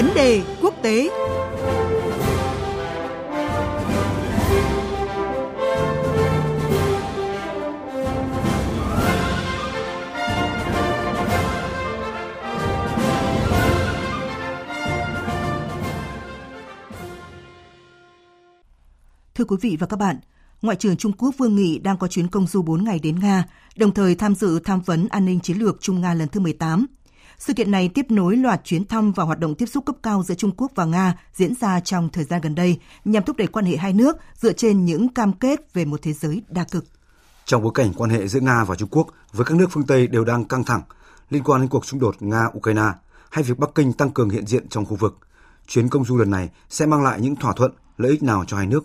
Vấn đề quốc tế Thưa quý vị và các bạn, Ngoại trưởng Trung Quốc Vương Nghị đang có chuyến công du 4 ngày đến Nga, đồng thời tham dự tham vấn an ninh chiến lược Trung Nga lần thứ 18. Sự kiện này tiếp nối loạt chuyến thăm và hoạt động tiếp xúc cấp cao giữa Trung Quốc và Nga diễn ra trong thời gian gần đây nhằm thúc đẩy quan hệ hai nước dựa trên những cam kết về một thế giới đa cực. Trong bối cảnh quan hệ giữa Nga và Trung Quốc với các nước phương Tây đều đang căng thẳng liên quan đến cuộc xung đột Nga-Ukraine hay việc Bắc Kinh tăng cường hiện diện trong khu vực, chuyến công du lần này sẽ mang lại những thỏa thuận, lợi ích nào cho hai nước?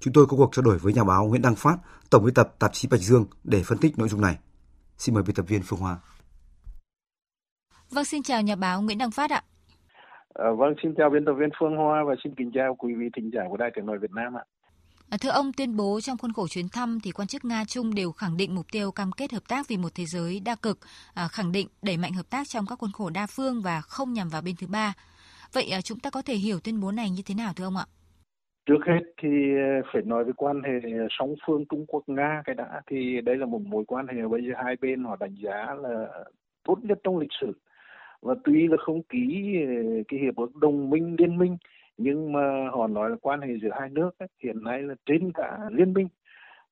Chúng tôi có cuộc trao đổi với nhà báo Nguyễn Đăng Phát, tổng biên tập tạp chí Bạch Dương để phân tích nội dung này. Xin mời biên tập viên Phương Hoa. Vâng, xin chào nhà báo Nguyễn Đăng Phát ạ. À, vâng, xin chào biên tập viên Phương Hoa và xin kính chào quý vị thính giả của Đài Tiếng nói Việt Nam ạ. À, thưa ông, tuyên bố trong khuôn khổ chuyến thăm thì quan chức Nga Trung đều khẳng định mục tiêu cam kết hợp tác vì một thế giới đa cực, à, khẳng định đẩy mạnh hợp tác trong các khuôn khổ đa phương và không nhằm vào bên thứ ba. Vậy à, chúng ta có thể hiểu tuyên bố này như thế nào thưa ông ạ? Trước hết thì ờ, phải nói về quan hệ song phương Trung Quốc Nga cái đã thì đây là một mối quan hệ bây giờ hai bên họ đánh giá là tốt nhất trong lịch sử và tuy là không ký ờ, cái hiệp ước đồng minh liên minh nhưng mà họ nói là quan hệ giữa hai nước ấy, hiện nay là trên cả liên minh.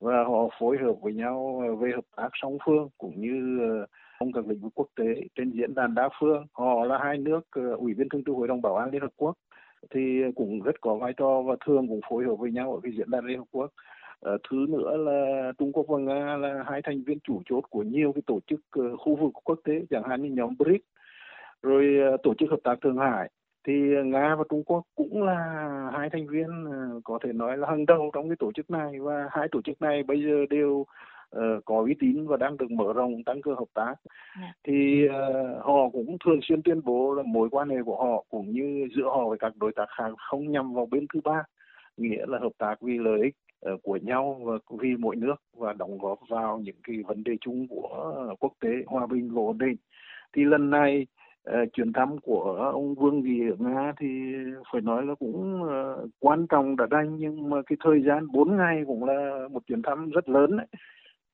Và họ phối hợp với nhau ờ, về hợp tác song phương cũng như ờ, trong các lĩnh vực quốc tế trên diễn đàn đa phương. Họ là hai nước ủy viên thường trực hội đồng bảo an liên hợp quốc. Thì cũng rất có vai trò và thường cũng phối hợp với nhau ở cái diễn đàn Liên Hợp Quốc. Thứ nữa là Trung Quốc và Nga là hai thành viên chủ chốt của nhiều cái tổ chức khu vực quốc tế chẳng hạn như nhóm BRICS rồi uh, tổ chức hợp tác Thượng Hải thì Nga và Trung Quốc cũng là hai thành viên uh, có thể nói là hàng đầu trong cái tổ chức này và hai tổ chức này bây giờ đều uh, có uy tín và đang được mở rộng tăng cường hợp tác yeah. Dạ. thì uh, họ cũng thường xuyên tuyên bố là mối quan hệ của họ cũng như giữa họ với các đối tác khác không nhằm vào bên thứ ba nghĩa là hợp tác vì lợi ích uh, của nhau và vì mỗi nước và đóng góp vào những cái vấn đề chung của quốc tế hòa bình và ổn định thì lần này Ờ, chuyến thăm của ông Vương Nghị ở Nga thì phải nói là cũng ờ, quan trọng đã đành nhưng mà cái thời gian 4 ngày cũng là một chuyến thăm rất lớn đấy.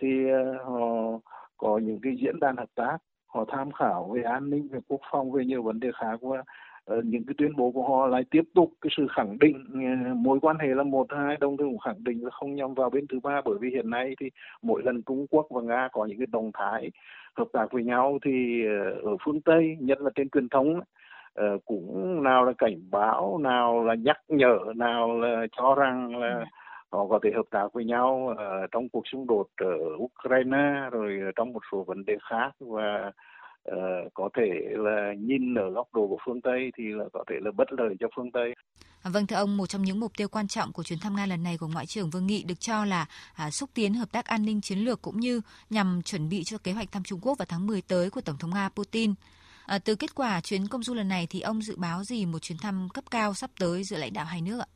Thì ờ, họ có những cái diễn đàn hợp tác, họ tham khảo về an ninh, về quốc phòng, về nhiều vấn đề khác và những cái tuyên bố của họ lại tiếp tục cái sự khẳng định uh, mối quan hệ là một hai đồng thời cũng khẳng định là không nhằm vào bên thứ ba. Bởi vì hiện nay thì mỗi lần Trung Quốc và Nga có những cái động thái hợp tác với nhau thì uh, ở phương Tây nhất là trên truyền thống cũng nào là cảnh báo nào là nhắc nhở nào là cho rằng là họ có thể hợp tác với nhau trong cuộc xung đột ở Ukraine rồi trong một số vấn đề khác. Và uh, có thể là nhìn ở góc độ của phương Tây thì là có thể là bất lợi cho phương Tây. Vâng thưa ông, một trong những mục tiêu quan trọng của chuyến thăm Nga lần này của Ngoại trưởng Vương Nghị được cho là à, xúc tiến hợp tác an ninh chiến lược cũng như nhằm chuẩn bị cho kế hoạch thăm Trung Quốc vào tháng 10 tới của Tổng thống Nga Putin. À, từ kết quả chuyến công du lần này thì ông dự báo gì một chuyến thăm cấp cao sắp tới giữa lãnh đạo hai nước ạ?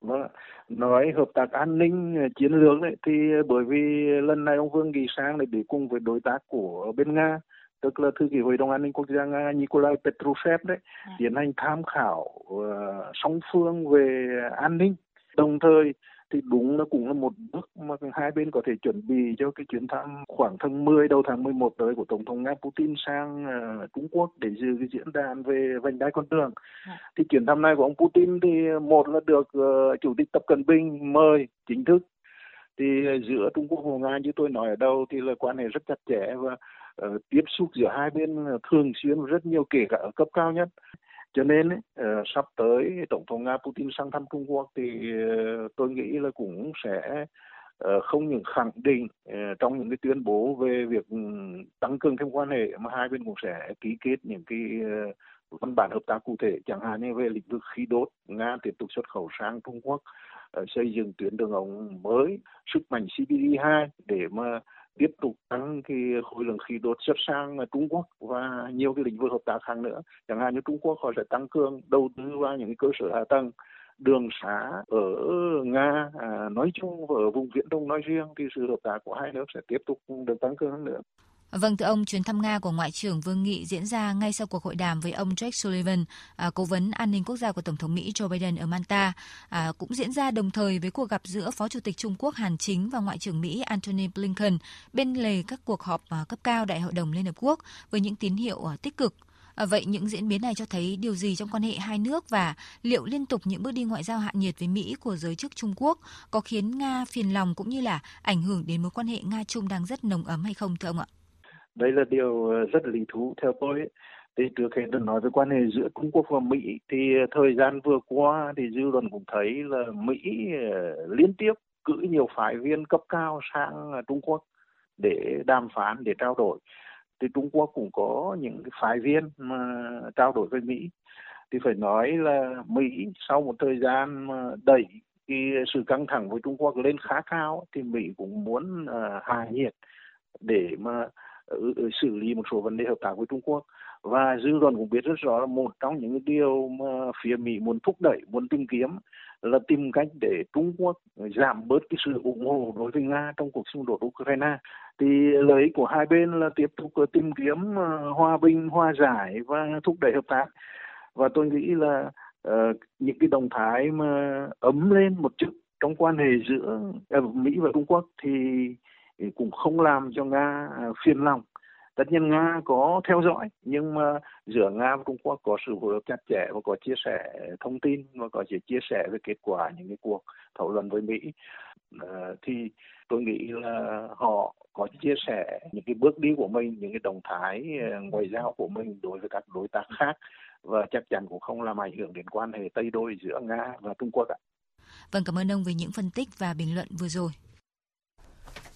Vâng nói hợp tác an ninh ờ, chiến lược đấy thì bởi vì lần này ông Vương Nghị sang để để cùng với đối tác của bên Nga tức là thư ký hội đồng an ninh quốc gia nga Nikolai Petrushev đấy à. tiến hành tham khảo uh, song phương về an ninh đồng thời thì đúng là cũng là một bước mà hai bên có thể chuẩn bị cho cái chuyến thăm khoảng tháng 10 đầu tháng 11 tới của tổng thống Nga Putin sang uh, Trung Quốc để dự cái diễn đàn về vành đai con đường. À. Thì chuyến thăm này của ông Putin thì một là được uh, chủ tịch Tập Cận Bình mời chính thức thì giữa Trung Quốc và Nga như tôi nói ở đâu thì là quan hệ rất chặt chẽ và uh, tiếp xúc giữa hai bên ờ, thường xuyên rất nhiều kể cả ở cấp cao nhất. Cho nên uh, sắp tới tổng thống nga putin sang thăm trung quốc thì uh, tôi nghĩ là cũng sẽ uh, không những khẳng định uh, trong những cái tuyên bố về việc ừ, tăng cường thêm quan hệ mà hai bên cũng sẽ ký kết những cái uh, văn bản hợp tác cụ thể. Chẳng hạn như về lĩnh vực khí đốt nga tiếp tục xuất khẩu sang trung quốc xây dựng tuyến đường ống mới sức mạnh cpd 2 để mà tiếp tục tăng cái khối lượng khí đốt xuất sang Trung Quốc và nhiều cái lĩnh vực hợp tác khác nữa. Chẳng hạn như Trung Quốc họ sẽ tăng cường đầu tư vào những cơ sở hạ tầng đường xá ở Nga à, nói chung và ở vùng Viễn Đông nói riêng thì sự hợp tác của hai nước sẽ tiếp tục được tăng cường hơn nữa. Vâng, thưa ông, chuyến thăm Nga của Ngoại trưởng Vương Nghị diễn ra ngay sau cuộc hội đàm với ông Jake Sullivan, à, cố vấn an ninh quốc gia của Tổng thống Mỹ Joe Biden ở Manta, à, cũng diễn ra đồng thời với cuộc gặp giữa Phó Chủ tịch Trung Quốc Hàn Chính và Ngoại trưởng Mỹ Antony Blinken bên lề các cuộc họp à, cấp cao Đại hội đồng Liên Hợp Quốc với những tín hiệu à, tích cực À, vậy những diễn biến này cho thấy điều gì trong quan hệ hai nước và liệu liên tục những bước đi ngoại giao hạ nhiệt với Mỹ của giới chức Trung Quốc có khiến Nga phiền lòng cũng như là ảnh hưởng đến mối quan hệ Nga-Trung đang rất nồng ấm hay không thưa ông ạ? Đây là điều ờ, rất lý thú theo tôi. Thì trước hết được nói về quan hệ giữa Trung Quốc và Mỹ thì ờ, thời gian vừa qua thì dư luận cũng thấy là Mỹ ờ, liên tiếp cử nhiều phái viên cấp cao sang Trung Quốc để đàm phán để trao đổi thì Trung Quốc cũng có những cái phái viên mà trao đổi với Mỹ thì phải nói là Mỹ sau một thời gian mà đẩy cái sự căng thẳng với Trung Quốc lên khá cao thì Mỹ cũng muốn uh, hạ nhiệt để mà uh, Ờ, ờ, xử lý một số vấn đề hợp tác với Trung Quốc. Và dư luận cũng biết rất rõ là một trong những điều mà phía Mỹ muốn thúc đẩy muốn tìm kiếm là tìm cách để Trung Quốc giảm bớt cái sự ủng hộ đối với Nga trong cuộc xung đột Ukraine. Thì lợi ích của hai bên là tiếp tục ờ, tìm kiếm hòa bình hòa giải và thúc đẩy hợp tác. Và tôi nghĩ là uh, những cái động thái mà ấm lên một chút trong quan hệ giữa uh, Mỹ và Trung Quốc thì cũng không làm cho Nga à, phiền lòng. Tất nhiên nga có theo dõi nhưng mà giữa nga và trung quốc có sự phối hợp chặt chẽ và có chia sẻ thông tin và có thể chia sẻ về kết quả những cái cuộc thảo luận với mỹ. À, thì tôi nghĩ là họ có chia sẻ những cái bước đi của mình những cái động thái à, ngoại giao của mình đối với các đối tác khác và chắc chắn cũng không làm ảnh hưởng đến quan hệ tây đôi giữa nga và trung quốc ạ. Vâng, cảm ơn ông về những phân tích và bình luận vừa rồi.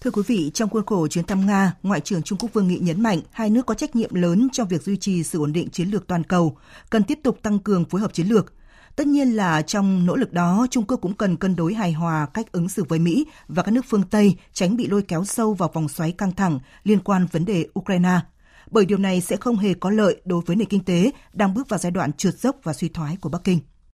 Thưa quý vị, trong khuôn khổ chuyến thăm Nga, Ngoại trưởng Trung Quốc Vương Nghị nhấn mạnh hai nước có trách nhiệm lớn trong việc duy trì sự ổn định chiến lược toàn cầu, cần tiếp tục tăng cường phối hợp chiến lược. Tất nhiên là trong nỗ lực đó, Trung Quốc cũng cần cân đối hài hòa cách ứng xử với Mỹ và các nước phương Tây, tránh bị lôi kéo sâu vào vòng xoáy căng thẳng liên quan vấn đề Ukraine. Bởi điều này sẽ không hề có lợi đối với nền kinh tế đang bước vào giai đoạn trượt dốc và suy thoái của Bắc Kinh.